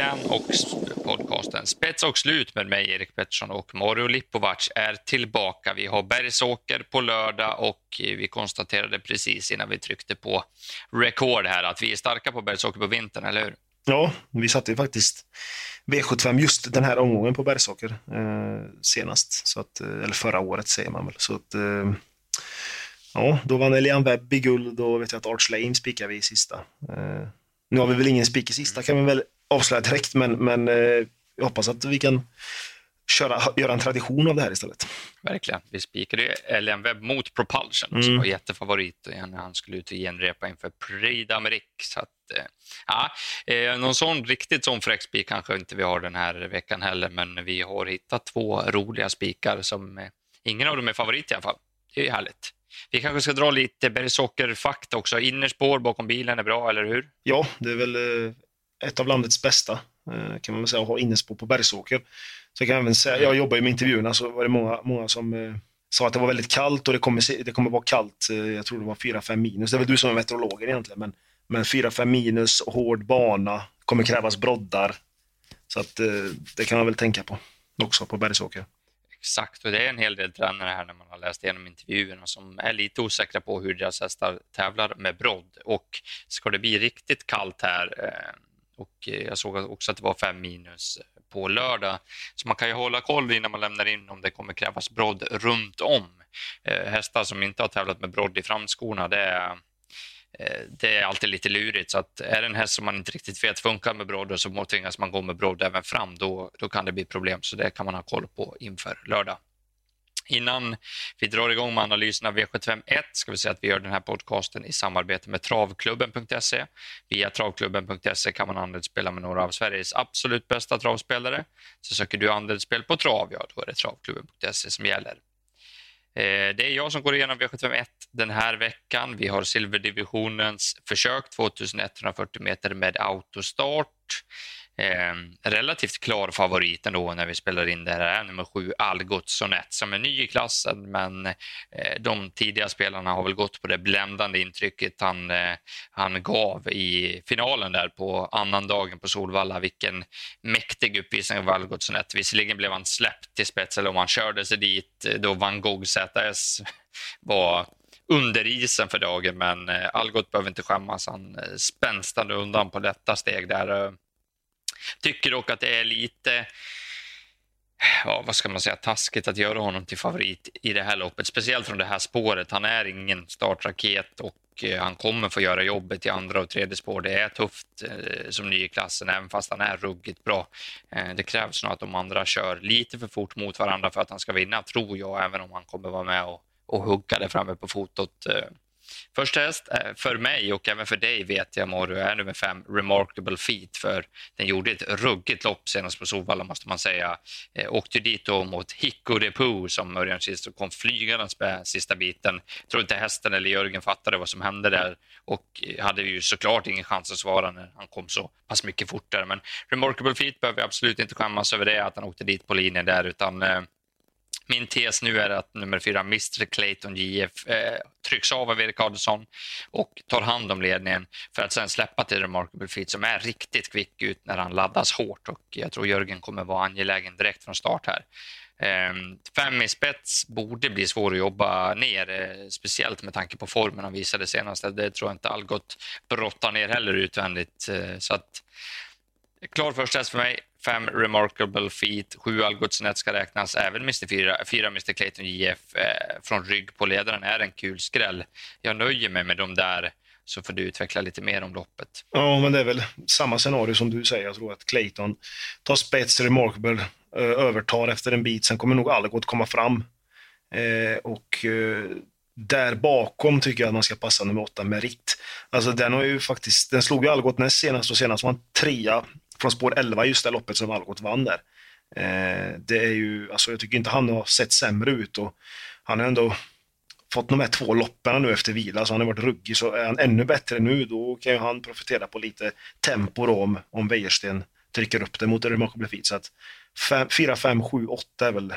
igen och podcasten Spets och slut med mig Erik Pettersson och Mario Lipovac är tillbaka. Vi har Bergsåker på lördag och eh, vi konstaterade precis innan vi tryckte på record här att vi är starka på Bergsåker på vintern, eller hur? Ja, vi satte ju faktiskt V75 just den här omgången på Bergsåker eh, senast, så att, eh, eller förra året säger man väl. Så att, eh, ja, då vann Elian Webb i guld och vet jag att Arch Lane spikade vi i sista. Eh, nu har vi väl ingen spik i sista kan vi väl avslöja direkt, men, men eh, jag hoppas att vi kan köra, göra en tradition av det här istället. Verkligen. Vi spikade ju Elian Webb mot Propulsion mm. som var jättefavorit när han skulle ut och genrepa inför Prix d'Amérique. Så att, eh, ja, eh, någon sån riktigt sån fräck spik kanske inte vi har den här veckan heller, men vi har hittat två roliga spikar som ingen av dem är favorit i alla fall. Det är ju härligt. Vi kanske ska dra lite bergsockerfakta också. Innerspår bakom bilen är bra, eller hur? Ja, det är väl ett av landets bästa, eh, kan man väl säga, att ha innespår på Bergsåker. Så jag kan även säga, jag jobbar ju med intervjuerna, så var det många, många som eh, sa att det var väldigt kallt och det kommer, det kommer vara kallt, eh, jag tror det var 4-5 minus. Det är väl du som är meteorologen egentligen, men, men 4-5 minus, hård bana, kommer krävas broddar. Så att det kan man väl tänka på också på Bergsåker. Exakt, och det är en hel del tränare här när man har läst igenom intervjuerna som är lite osäkra på hur deras hästar tävlar med brodd. Och ska det bli riktigt kallt här, eh, och eh, jag såg också att det var 5 minus eh, på lördag. Så man kan ju hålla koll innan man lämnar in om det kommer krävas brodd runt om. Eh, hästar som inte har tävlat med brodd i framskorna, det är, det är alltid lite lurigt. Så att är det en häst som man inte riktigt vet funkar med brodd och så tvingas man gå med brodd även fram, då, då kan det bli problem. Så det kan man ha koll på inför lördag. Innan vi drar igång med analysen av V751 ska vi säga att vi gör den här podcasten i samarbete med travklubben.se. Via travklubben.se kan man andelsspela med några av Sveriges absolut bästa travspelare. Så söker du andelsspel på trav, ja då är det travklubben.se som gäller. Eh, det är jag som går igenom V751 den här veckan. Vi har silverdivisionens försök 2140 meter med autostart. Eh, relativt klar favorit ändå när vi spelar in det här är nummer sju Algot Sonett som är ny i klassen men eh, de tidiga spelarna har väl gått på det bländande intrycket han, eh, han gav i finalen där på annandagen på Solvalla. Vilken mäktig uppvisning av Algot Sonett. Visserligen blev han släppt till spets eller om han körde sig dit eh, då Van Gogh ZS var under isen för dagen, men eh, Algot behöver inte skämmas. Han eh, spänstade undan på detta steg där. Tycker dock att det är lite ja, vad ska man säga, taskigt att göra honom till favorit i det här loppet, speciellt från det här spåret. Han är ingen startraket och eh, han kommer få göra jobbet i andra och tredje spår. Det är tufft eh, som ny i klassen, även fast han är ruggigt bra. Eh, det krävs nog att de andra kör lite för fort mot varandra för att han ska vinna, tror jag, även om han kommer vara med och, och hugga det framme på fotot. Första häst eh, för mig och även för dig vet jag Morru är nummer fem Remarkable Feet för den gjorde ett ruggigt lopp senast på Solvalla måste man säga. Eh, åkte dit då mot Hicko de Poo som Örjan Kihlström kom flygandes med sista biten. Jag tror inte hästen eller Jörgen fattade vad som hände där och hade ju såklart ingen chans att svara när han kom så pass mycket fortare. Men Remarkable Feet behöver absolut inte skämmas över det att han åkte dit på linjen där utan eh, min tes nu är att nummer fyra, Mr Clayton JF, eh, trycks av av Erik Adelsson och tar hand om ledningen för att sen släppa till Remarkable Feet som är riktigt kvick ut när han laddas hårt och jag tror Jörgen kommer vara angelägen direkt från start här. Ehm, fem i spets borde bli svår att jobba ner, eh, speciellt med tanke på formen han visade senast. Det tror jag inte Algot brottar ner heller utvändigt. Eh, så att, klar första häst för mig, fem Remarkable Feet, sju Algotsnet ska räknas, även Mr. 4, fyra Mr. Clayton JF eh, från rygg på ledaren är en kul skräll. Jag nöjer mig med de där så får du utveckla lite mer om loppet. Ja, men det är väl samma scenario som du säger. Jag tror att Clayton tar spets, Remarkable eh, övertar efter en bit. Sen kommer nog Algot komma fram. Eh, och eh, där bakom tycker jag att man ska passa nummer åtta, Merit. Alltså den har ju faktiskt, den slog ju Algot näst senast och senast var han trea från spår 11 just det loppet som Algot vann där. Eh, det är ju, alltså jag tycker inte han har sett sämre ut och han har ändå fått de här två loppen nu efter vila, så han har varit ruggig. Så är han ännu bättre nu, då kan ju han profitera på lite tempo då, om, om Wäjersten trycker upp det mot Remarkable Feet. Så att 4, 5, 7, 8 är väl,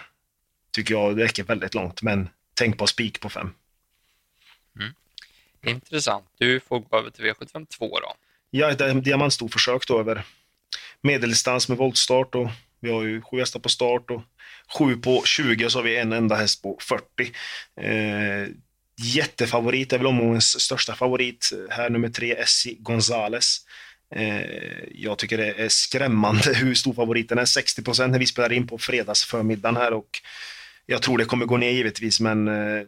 tycker jag, det räcker väldigt långt. Men tänk på spik på 5. Mm. Intressant. Du får gå över till V752 då. Ja, ett diamantstorförsök då över medeldistans med voltstart och vi har ju sju hästar på start och sju på 20 och så har vi en enda häst på 40. Eh, jättefavorit är väl omgångens största favorit. Eh, här nummer tre, Essie Gonzales. Eh, jag tycker det är skrämmande hur stor favoriten är. 60 procent när vi spelar in på fredagsförmiddagen här och jag tror det kommer gå ner givetvis, men eh,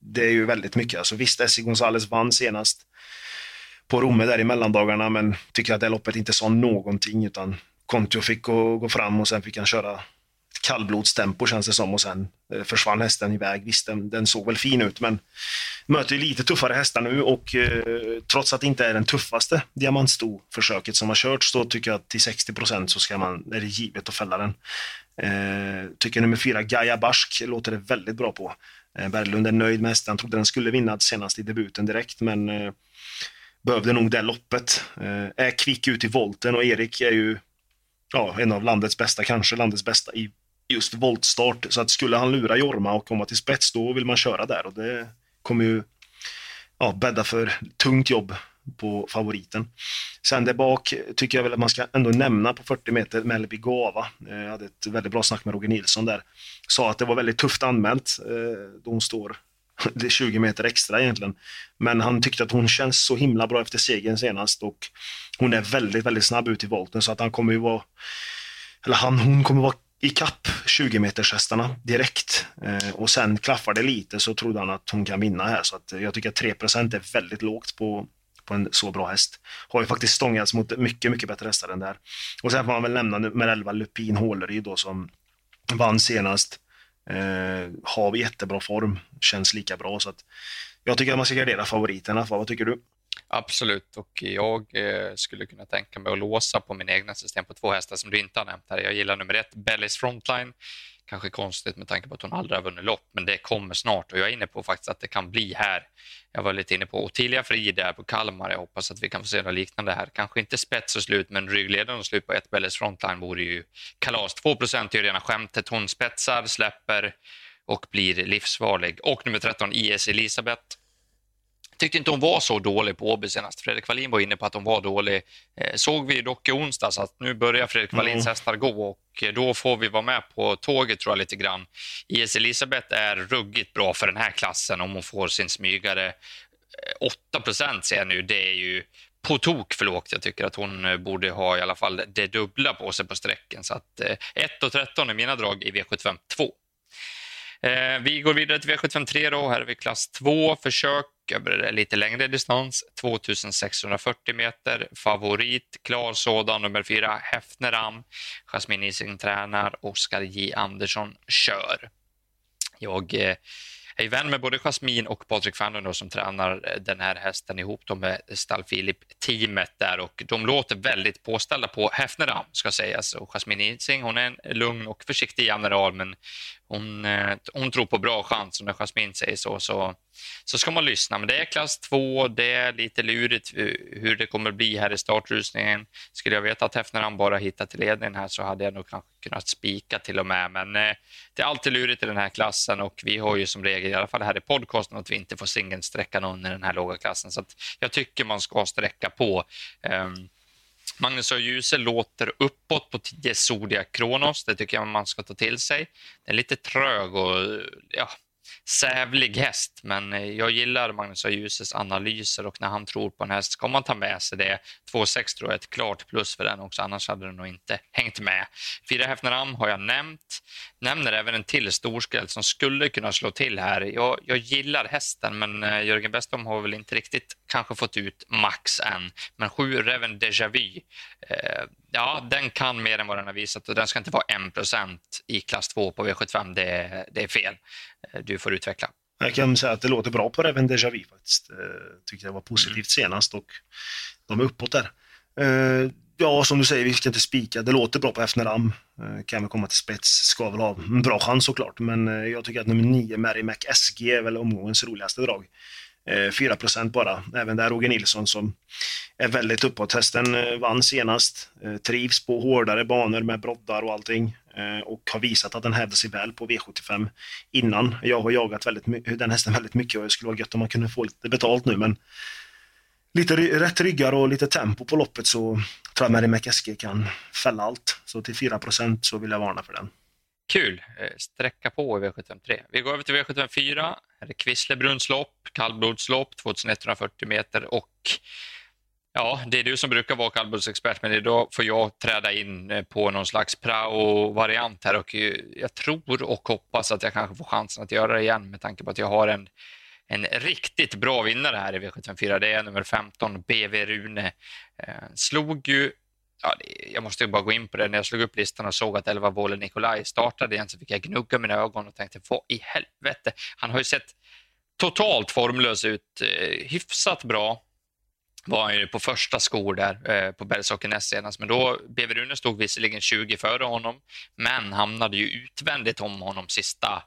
det är ju väldigt mycket. Alltså, visst, Essie Gonzales vann senast på Romme där i mellandagarna, men tycker att det loppet inte sa någonting, utan Kontio fick gå, fram och sen fick han köra kallblodstempo känns det som och sen eh, försvann hästen iväg. Visst, den, den såg väl fin ut, men möter ju lite tuffare hästar nu och eh, trots att det inte är den tuffaste diamantsto-försöket som har körts, så tycker jag att till 60 procent så ska man, är det givet att fälla den. Eh, tycker nummer fyra, Gaia Barsk, låter det väldigt bra på. Eh, Berglund är nöjd med hästen, trodde den skulle vinna senast i debuten direkt, men eh, behövde nog det loppet. Eh, är kvick ut i volten och Erik är ju ja, en av landets bästa, kanske landets bästa i just voltstart. Så att skulle han lura Jorma och komma till spets, då vill man köra där och det kommer ju ja, bädda för tungt jobb på favoriten. Sen där bak tycker jag väl att man ska ändå nämna på 40 meter Melby Gava. Jag hade ett väldigt bra snack med Roger Nilsson där. Sa att det var väldigt tufft anmält eh, då hon står det är 20 meter extra egentligen. Men han tyckte att hon känns så himla bra efter segern senast och hon är väldigt, väldigt snabb ut i volten så att han kommer ju vara, eller han, hon kommer vara i kapp 20 meters hästarna direkt. Eh, och sen klaffar det lite så trodde han att hon kan vinna här. Så att jag tycker att 3% är väldigt lågt på, på en så bra häst. Har ju faktiskt stångats mot mycket, mycket bättre hästar än där. Och sen får man väl nämna med 11 Lupin Håleryd då som vann senast. Eh, har jättebra form, känns lika bra. Så att jag tycker att man ska gardera favoriterna. Vad tycker du? Absolut, och jag eh, skulle kunna tänka mig att låsa på min egna system på två hästar som du inte har nämnt här. Jag gillar nummer ett, Bellys Frontline. Kanske konstigt med tanke på att hon aldrig har vunnit lopp, men det kommer snart och jag är inne på faktiskt att det kan bli här. Jag var lite inne på Ottilia Fri där på Kalmar. Jag hoppas att vi kan få se något liknande här. Kanske inte spets och slut, men ryggledaren och slut på ett Belles Frontline vore ju kalas. 2 är ju rena skämtet. Hon spetsar, släpper och blir livsfarlig. Och nummer 13, IS Elisabeth tyckte inte hon var så dålig på Åby senast. Fredrik Wallin var inne på att hon var dålig. Eh, såg vi dock i onsdags att nu börjar Fredrik Wallins mm. hästar gå och eh, då får vi vara med på tåget tror jag lite grann. IS Elisabeth är ruggigt bra för den här klassen om hon får sin smygare. 8 eh, procent ser jag nu, det är ju på tok för lågt. Jag tycker att hon borde ha i alla fall det dubbla på sig på sträcken. Så att 1 och 13 är mina drag i V75 2. Eh, vi går vidare till V753 då. Här är vi klass 2, försök över lite längre distans, 2640 meter. Favorit, klar sådan, nummer fyra, Hefneram. Jasmin Ising tränar, Oskar J. Andersson kör. Jag eh, är vän med både Jasmin och Patrik Fernlund som tränar eh, den här hästen ihop då med Stall Philip-teamet där. Och de låter väldigt påställda på Hefneram ska sägas. Och Jasmin Ising hon är en lugn och försiktig general men hon, eh, hon tror på bra chans. Och när Jasmin säger så, så så ska man lyssna. Men det är klass 2, det är lite lurigt eh, hur det kommer bli här i startrusningen. Skulle jag veta att Hefneran bara hittat till ledningen här så hade jag nog kanske kunnat spika till och med. Men eh, det är alltid lurigt i den här klassen och vi har ju som regel, i alla fall här i podcasten, att vi inte får singelsträcka någon i den här låga klassen. Så jag tycker man ska sträcka på. Um, Magnus och Ljuse låter uppåt på 10 Zodiac Kronos. Det tycker jag man ska ta till sig. Den är lite trög och ja, sävlig häst, men eh, jag gillar Magnus A. Ljuses analyser och när han tror på en häst ska man ta med sig det. 2,6 tror jag är ett klart plus för den också, annars hade den nog inte hängt med. Fyra Hefneram har jag nämnt. Nämner även en till storskräll som skulle kunna slå till här. Jag, jag gillar hästen, men eh, Jörgen Westholm har väl inte riktigt kanske fått ut max än. Men sju Reven Déjà Vu, eh, ja, den kan mer än vad den har visat och den ska inte vara 1% i klass 2 på V75. Det, det är fel. Eh, Eh, du får utveckla. Jag kan säga att det låter bra på Reven Déjà Vu faktiskt. Eh, tyckte det var positivt mm. senast och de är uppåt där. Eh, ja, som du säger, vi ska inte spika. Det låter bra på Efneram. Kan väl komma till spets, ska väl ha en bra chans såklart. Men jag tycker att nummer 9, Mary Mac SG, är väl omgångens roligaste drag. 4 eh, bara. Även där Roger Nilsson som är väldigt uppåt. Hästen eh, vann senast, eh, trivs på hårdare banor med broddar och allting Eh, och har visat att den hävdar sig väl på V75 innan. Jag har jagat väldigt den hästen väldigt mycket och det skulle vara gött om man kunde få lite betalt nu men lite rätt ryggar och lite tempo på loppet så tror jag Mary McEskey kan fälla allt. Så till 4% så vill jag varna för den. Kul! Eh, sträcka på i V753. Vi går över till V754. Här är Kvisslebrunns lopp, kallblodslopp, 2140 meter och Ja, det är du som brukar vara kallblodsexpert, men idag får jag träda in eh, på någon slags prao-variant här och eh, jag tror och hoppas att jag kanske får chansen att göra det igen med tanke på att jag har en, en riktigt bra vinnare här i V754. Det är nummer 15, BV Rune. Eh, slog ju Ja, jag måste bara gå in på det. När jag slog upp listan och såg att 11 Våle Nikolaj startade igen så fick jag gnugga mina ögon och tänkte vad i helvete. Han har ju sett totalt formlös ut, hyfsat bra var han ju på första skor där eh, på Bergsåker senast, men då BV Rune stod visserligen 20 före honom, men hamnade ju utvändigt om honom sista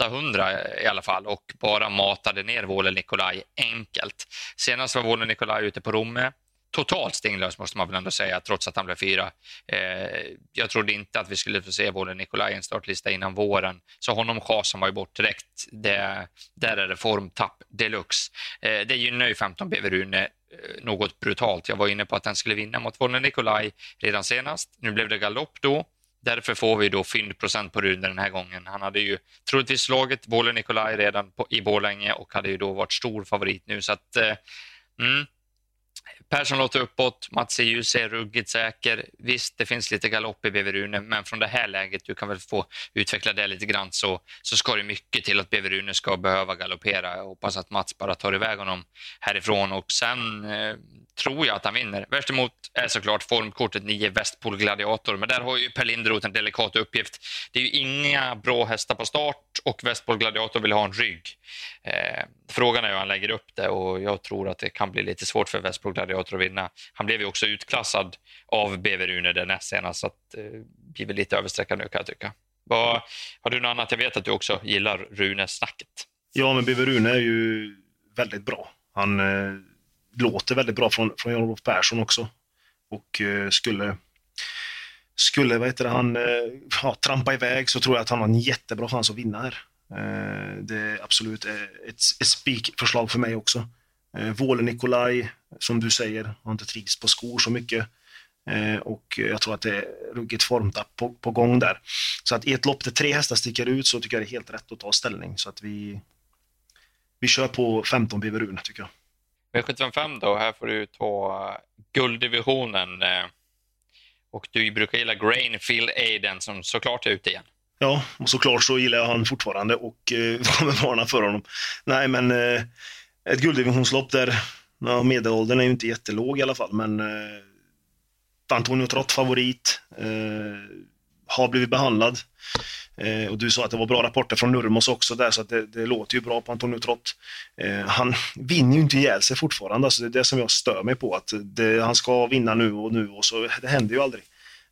800 eh, i alla fall och bara matade ner Våle Nikolaj enkelt. Senast var Våle Nikolaj ute på Romme, totalt stinglös måste man väl ändå säga, trots att han blev fyra. Eh, jag trodde inte att vi skulle få se både Nikolaj i en startlista innan våren, så honom chasar man ju bort direkt. Det, där är det formtapp deluxe. Eh, det gynnar ju 15 BV Rune Eh, något brutalt. Jag var inne på att den skulle vinna mot Vonne Nikolaj redan senast. Nu blev det galopp då. Därför får vi då fyndprocent på Rune den här gången. Han hade ju troligtvis slagit Båle Nikolaj redan på, i Borlänge och hade ju då varit stor favorit nu. Så att, eh, mm, Persson låter uppåt, Mats Ljus är ruggigt säker. Visst, det finns lite galopp i BV Rune, men från det här läget, du kan väl få utveckla det lite grann, så, så ska det mycket till att BV Rune ska behöva galoppera. Jag hoppas att Mats bara tar iväg honom härifrån och sen eh, tror jag att han vinner. Värst emot är såklart formkortet 9 Västpol Gladiator, men där har ju Per Linderoth en delikat uppgift. Det är ju inga bra hästar på start och Västpol Gladiator vill ha en rygg. Eh, frågan är hur han lägger upp det och jag tror att det kan bli lite svårt för Västpol Gladiator att vinna. Han blev ju också utklassad av BV Rune den näst senast, så att, eh, blir väl lite överstreckad nu kan jag tycka. Vad, har du något annat? Jag vet att du också gillar Rune-snacket. Ja, men BV Rune är ju väldigt bra. Han eh, låter väldigt bra från, från Jan-Olof Persson också. Och eh, skulle, skulle vad heter det, han eh, ja, trampa iväg så tror jag att han har en jättebra chans att vinna här. Eh, det är absolut eh, ett, ett spikförslag för mig också. Eh, Våle Nikolaj, som du säger, har inte trivts på skor så mycket. Eh, och jag tror att det är ruggigt formtapp på, på gång där. Så att i ett lopp där tre hästar sticker ut så tycker jag det är helt rätt att ta ställning. Så att vi, vi kör på 15 Biberun tycker jag. V75 då, här får du ta gulddivisionen. Och du brukar gilla Grainfield Aiden som såklart är ute igen. Ja, och såklart så gillar jag han fortfarande och eh, kommer varna för honom. Nej, men eh, ett gulddivisionslopp där ja, medelåldern är ju inte jättelåg i alla fall, men eh, Antonio Trott favorit, eh, har blivit behandlad. Eh, och du sa att det var bra rapporter från Nurmos också där, så det, det, låter ju bra på Antonio Trott. Eh, han vinner ju inte ihjäl sig fortfarande, alltså det är det som jag stör mig på, att det, han ska vinna nu och nu och så, det händer ju aldrig.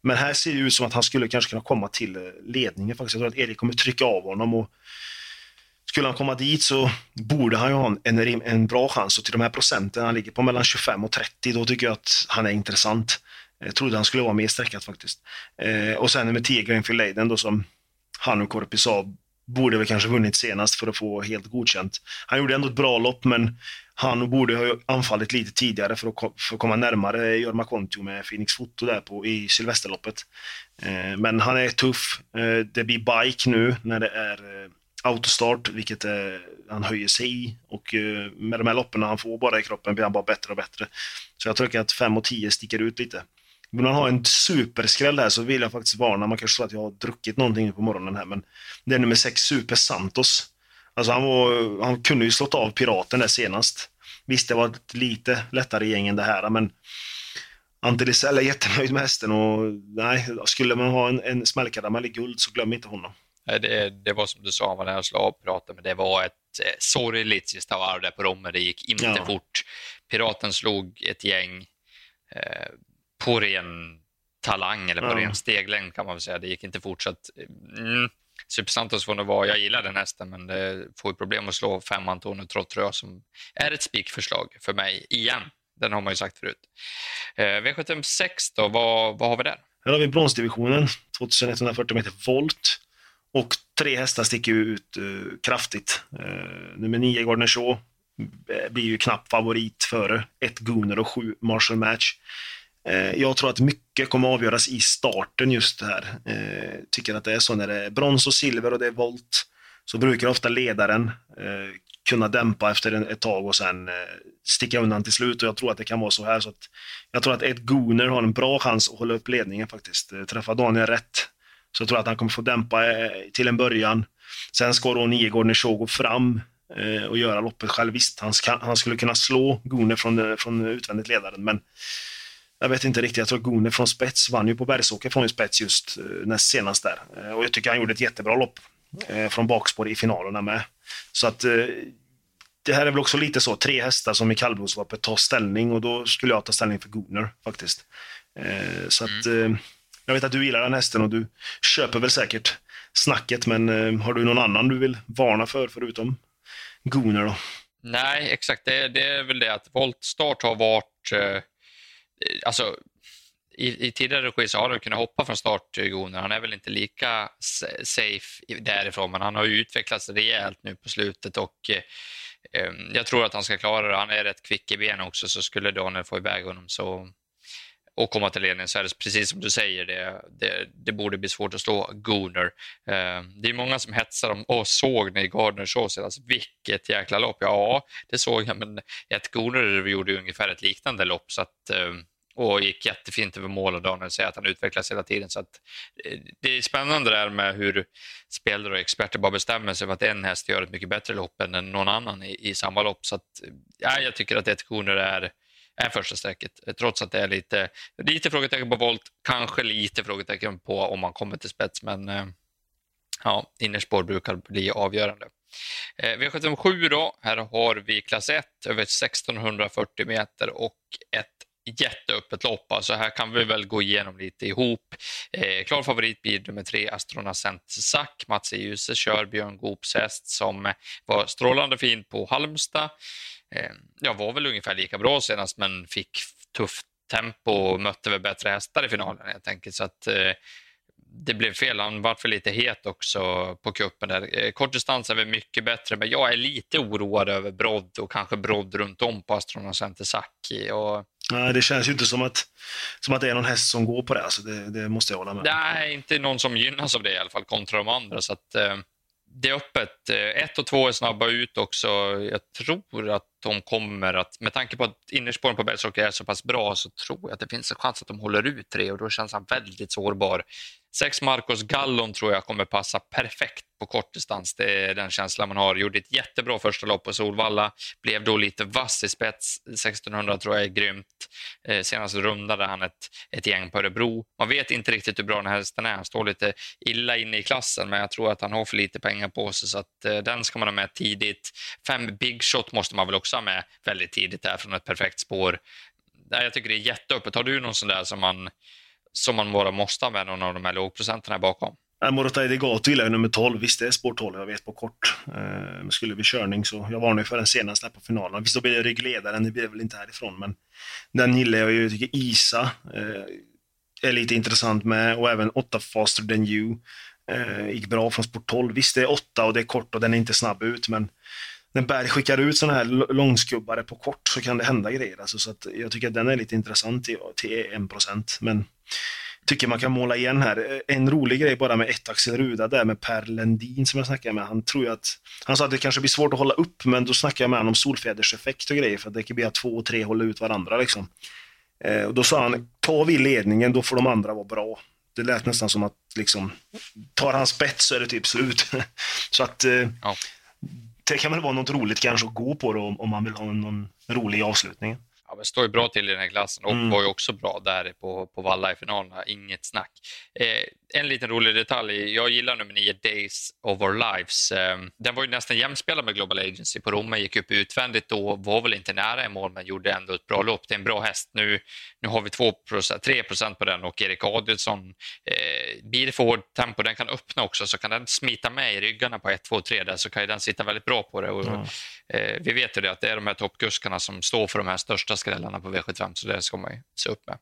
Men här ser det ut som att han skulle kanske kunna komma till eh, ledningen faktiskt. Jag tror att Erik kommer trycka av honom och skulle han komma dit så borde han ju ha en, en bra chans och till de här procenten, han ligger på mellan 25 och 30, då tycker jag att han är intressant. Jag trodde han skulle vara mer sträckat faktiskt. Eh, och sen med 10 Greenfield Leiden då som han och Korpi sa borde väl kanske vunnit senast för att få helt godkänt. Han gjorde ändå ett bra lopp, men han borde ha anfallit lite tidigare för att, för att komma närmare Jorma Kontio med Phoenix Foto där på, i Sylvesterloppet. Eh, men han är tuff. Eh, det blir bike nu när det är eh, autostart, vilket är, han höjer sig i. Och eh, med de här loppen han får bara i kroppen blir han bara bättre och bättre. Så jag tycker att 5 och 10 sticker ut lite. Vill man ha en superskräll här så vill jag faktiskt varna. Man kanske tror att jag har druckit någonting på morgonen här, men det är nummer 6, Super Santos. Alltså han, var, han kunde ju slått av Piraten där senast. Visst, det var ett lite lättare gäng än det här, men Ante är jättenöjd med hästen och nej, skulle man ha en, en smällkaramell i guld så glöm inte honom. Det, det var som du sa, var nära att slå av Piraten, men det var ett eh, sorgligt sista varv där på Romme. Det gick inte ja. fort. Piraten slog ett gäng. Eh, på ren talang eller på ja. ren steglängd kan man väl säga. Det gick inte fortsatt. Mm. Supersantos får nog vara, jag gillar den hästen, men det får ju problem att slå fem Antonio Trott tror jag, som är ett spikförslag för mig igen. Den har man ju sagt förut. Eh, V76 då, vad, vad har vi där? Här har vi bronsdivisionen, 2140 meter volt. Och tre hästar sticker ut eh, kraftigt. Eh, nummer nio Gardner Shaw eh, blir ju knapp favorit före ett Gunner och sju Marshall Match. Eh, jag tror att mycket kommer avgöras i starten just det här. Eh, tycker att det är så när det är brons och silver och det är volt så brukar ofta ledaren eh, kunna dämpa efter ett tag och sen eh, sticka undan till slut. Och jag tror att det kan vara så här. Så att jag tror att Ed Gooner har en bra chans att hålla upp ledningen faktiskt. Eh, Träffa Daniel rätt. Så jag tror att han kommer få dämpa eh, till en början. Sen ska då Niergården Show gå fram eh, och göra loppet själv. Visst, han, ska, han skulle kunna slå Gunnar från, eh, från utvändigt ledaren, men jag vet inte riktigt. Jag tror Gunnar från spets vann ju på Bergsåker från spets just näst senast där. Och jag tycker han gjorde ett jättebra lopp från bakspår i finalerna med. Så att det här är väl också lite så, tre hästar som i kallblodsloppet tar ställning och då skulle jag ta ställning för Gunnar faktiskt. Så att mm jag vet att du gillar den hästen och du köper väl säkert snacket, men eh, har du någon annan du vill varna för förutom Gunnar då? Nej, exakt. Det, det, är väl det att voltstart har varit... Eh, alltså, i, i tidigare regi så har han kunnat hoppa från start, eh, Gunnar. Han är väl inte lika safe därifrån, men han har ju utvecklats rejält nu på slutet och eh, eh jag tror att han ska klara det. Han är rätt kvick i benen också, så skulle Daniel få iväg honom så och komma till ledningen så är det precis som du säger, det, det, det borde bli svårt att slå Gunnar. Eh, det är många som hetsar om, åh såg ni Gardner så alltså, vilket jäkla lopp. Ja, det såg jag, men ett Gunnar gjorde ungefär ett liknande lopp så att eh, och gick jättefint över mål och Daniel säger att han utvecklas hela tiden. Så att, eh, det är spännande där med hur spelare och experter bara bestämmer sig för att en häst gör ett mycket bättre lopp än någon annan i, i samma lopp. Så att, eh, ja, jag tycker att ett Gunnar är är första strecket. Trots att det är lite, lite frågetecken på volt, kanske lite frågetecken på om man kommer till spets, men eh, ja, innerspår brukar bli avgörande. Eh, V75 då, här har vi klass 1 över 1640 meter och ett jätteöppet lopp. Alltså här kan vi väl gå igenom lite ihop. Eh, klar favorit blir nummer tre, Astronacent Sack. Mats E. Kör Björn Goops häst som var strålande fin på Halmstad. Eh, jag var väl ungefär lika bra senast, men fick tufft tempo och mötte väl bättre hästar i finalen helt enkelt. Så att, eh, det blev fel. Han var för lite het också på kuppen där. Eh, kortdistans är väl mycket bättre, men jag är lite oroad över brodd och kanske brodd runt om på Astronaut Center Saki. Och... Nej, det känns ju inte som att, som att det är någon häst som går på det. Alltså det, det måste jag hålla med Nej, inte någon som gynnas av det i alla fall, kontra de andra. Så att, det är öppet. Ett och två är snabba ut också. Jag tror att de kommer att, med tanke på att innerspåren på Bergsåker är så pass bra, så tror jag att det finns en chans att de håller ut tre och då känns han väldigt sårbar. Sex Marcos Gallon tror jag kommer passa perfekt på kortdistans. Det är den känslan man har. Gjorde ett jättebra första lopp på Solvalla. Blev då lite vass i spets. 1600 tror jag är grymt. Eh, senast rundade han ett, ett gäng på Örebro. Man vet inte riktigt hur bra den här hästen är. Han står lite illa inne i klassen, men jag tror att han har för lite pengar på sig, så att eh, den ska man ha med tidigt. Fem Big Shot måste man väl också ha med väldigt tidigt här från ett perfekt spår. Jag tycker det är jätteöppet. Har du någon sån där som man som man bara måste använda, någon av de här lågprocenterna bakom. Morotai Degato gillar jag nummer 12. Visst, det är spår 12 jag vet på kort. Eh, skulle bli körning så jag varnar för den senaste på finalen. Visst, då blir det ryggledaren, det blir det väl inte härifrån, men den gillar jag ju. Jag tycker Isa eh, är lite intressant med och även 8 Faster than you. Eh, gick bra från spår 12. Visst, det är 8 och det är kort och den är inte snabb ut, men när Berg skickar ut sådana här långskubbare på kort så kan det hända grejer. Alltså, så att jag tycker att den är lite intressant till, till 1%. Men tycker man kan måla igen här. Eh, en rolig grej bara med ett Axel Ruda där med Per Lendin som jag snackade med. Han tror att, han sa att det kanske blir svårt att hålla upp, men då snackade jag med honom om solfjäderseffekt och grejer för att det kan bli att två och tre håller ut varandra liksom. Eh, och då sa han, tar vi ledningen då får de andra vara bra. Det lät nästan som att liksom, tar han spets så är det typ slut. så att eh, ja det kan väl vara något roligt kanske att gå på då, om man vill ha någon rolig avslutning. Ja, men står ju bra till i den här klassen och mm. var ju också bra där på, på Valla i finalerna, inget snack. Eh, en liten rolig detalj, jag gillar nummer 9, Days of Our Lives. Eh, den var ju nästan jämspelad med Global Agency på Romme, gick upp utvändigt då, var väl inte nära i mål men gjorde ändå ett bra lopp. Det är en bra häst. Nu, nu har vi 2 3% på den och Erik Adielsson, eh, blir det för hårt tempo, den kan öppna också så kan den smita med i ryggarna på 1, 2, 3 där så kan ju den sitta väldigt bra på det. Och, mm. eh, vi vet ju det att det är de här toppkuskarna som står för de här största skrällarna på V75, så det ska man ju se upp med.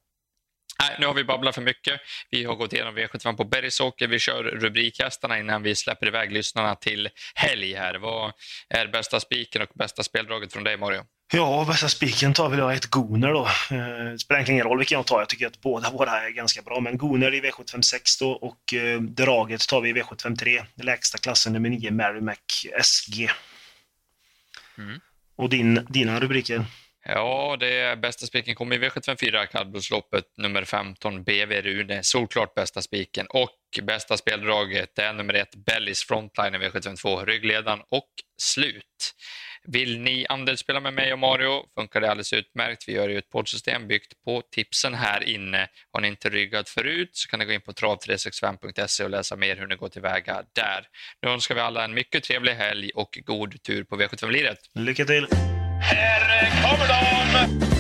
Nej, nu har vi babblat för mycket. Vi har gått igenom V75 på Bergsåker. Vi kör rubrikhästarna innan vi släpper iväg lyssnarna till helg här. Vad är bästa spiken och bästa speldraget från dig, Mario? Ja, bästa spiken tar väl jag ett Goner då. Eh, det spelar egentligen ingen roll vilken jag tar. Jag tycker att båda våra är ganska bra. Men Goner i V756 då och eh, draget tar vi i V753. Lägsta klassen nummer 9, Mary Mac SG. Mm. Och din, dina rubriker? Ja, det är bästa spiken kommer i V754, kallblodsloppet nummer 15, BV Rune, solklart bästa spiken. Och bästa speldraget är nummer ett, Bellis Frontline i V752, ryggledaren och slut. Vill ni andelsspela med mig och Mario funkar det alldeles utmärkt. Vi gör ju ett poddsystem byggt på tipsen här inne. Har ni inte ryggat förut så kan ni gå in på trav365.se och läsa mer hur ni går tillväga där. Nu önskar vi alla en mycket trevlig helg och god tur på V75-liret. Lycka till! Här kommer de!